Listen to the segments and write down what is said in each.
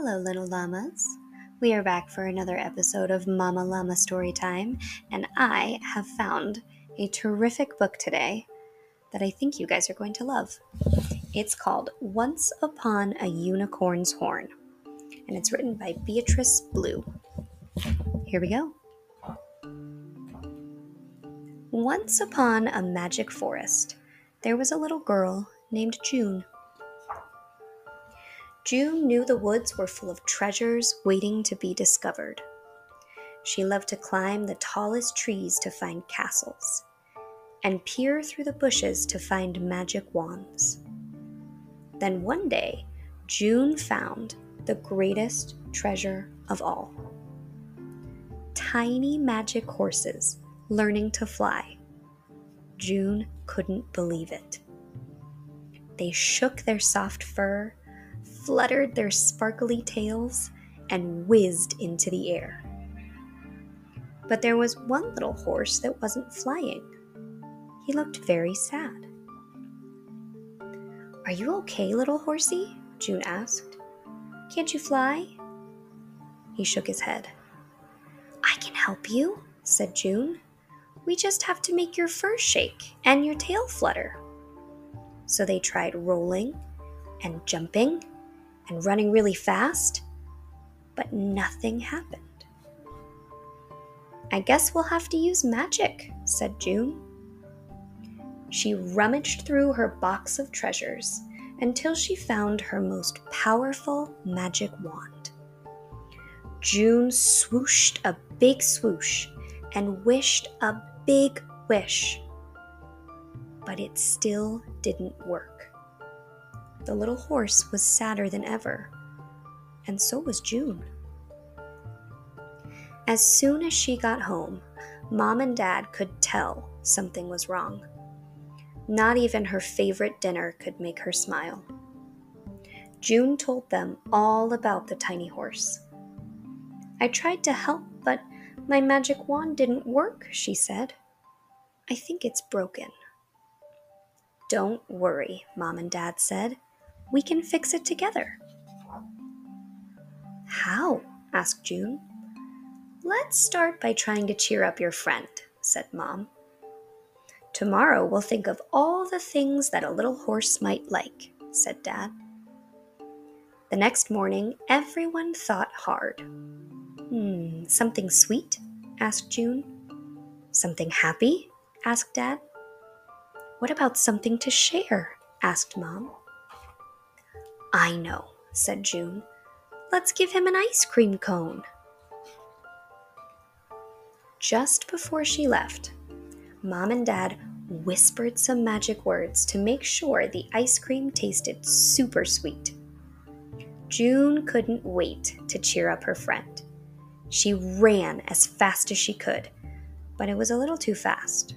Hello, little llamas. We are back for another episode of Mama Llama Storytime, and I have found a terrific book today that I think you guys are going to love. It's called Once Upon a Unicorn's Horn, and it's written by Beatrice Blue. Here we go. Once upon a magic forest, there was a little girl named June. June knew the woods were full of treasures waiting to be discovered. She loved to climb the tallest trees to find castles and peer through the bushes to find magic wands. Then one day, June found the greatest treasure of all tiny magic horses learning to fly. June couldn't believe it. They shook their soft fur fluttered their sparkly tails, and whizzed into the air. But there was one little horse that wasn't flying. He looked very sad. Are you okay, little horsey? June asked. Can't you fly? He shook his head. I can help you, said June. We just have to make your fur shake and your tail flutter. So they tried rolling and jumping and running really fast, but nothing happened. I guess we'll have to use magic, said June. She rummaged through her box of treasures until she found her most powerful magic wand. June swooshed a big swoosh and wished a big wish, but it still didn't work the little horse was sadder than ever, and so was June. As soon as she got home, Mom and Dad could tell something was wrong. Not even her favorite dinner could make her smile. June told them all about the tiny horse. I tried to help, but my magic wand didn't work, she said. I think it's broken. Don't worry, Mom and Dad said we can fix it together. How? asked June. Let's start by trying to cheer up your friend, said Mom. Tomorrow we'll think of all the things that a little horse might like, said Dad. The next morning, everyone thought hard. Hmm, something sweet? asked June. Something happy? asked Dad. What about something to share? asked Mom. I know, said June. Let's give him an ice cream cone. Just before she left, Mom and Dad whispered some magic words to make sure the ice cream tasted super sweet. June couldn't wait to cheer up her friend. She ran as fast as she could, but it was a little too fast.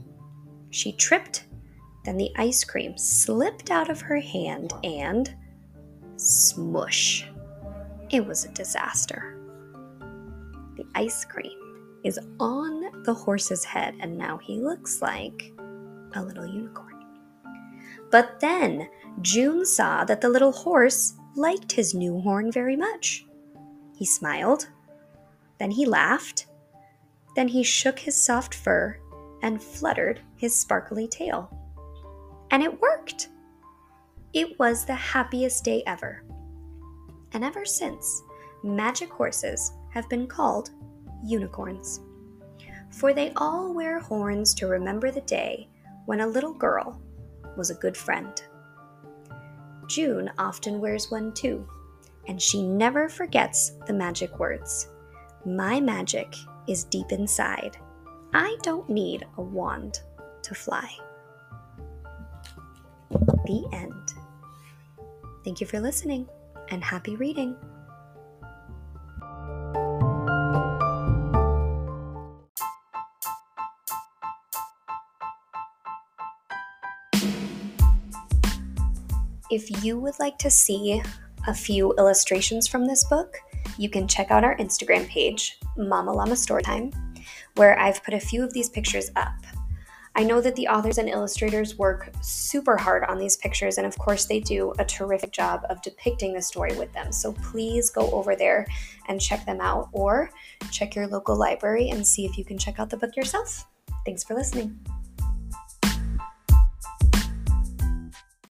She tripped, then the ice cream slipped out of her hand and Smush. It was a disaster. The ice cream is on the horse's head, and now he looks like a little unicorn. But then June saw that the little horse liked his new horn very much. He smiled, then he laughed, then he shook his soft fur and fluttered his sparkly tail. And it worked! It was the happiest day ever. And ever since, magic horses have been called unicorns. For they all wear horns to remember the day when a little girl was a good friend. June often wears one too, and she never forgets the magic words. My magic is deep inside. I don't need a wand to fly. The end. Thank you for listening and happy reading. If you would like to see a few illustrations from this book, you can check out our Instagram page, Mama Llama Storytime, where I've put a few of these pictures up. I know that the authors and illustrators work super hard on these pictures, and of course, they do a terrific job of depicting the story with them. So please go over there and check them out, or check your local library and see if you can check out the book yourself. Thanks for listening.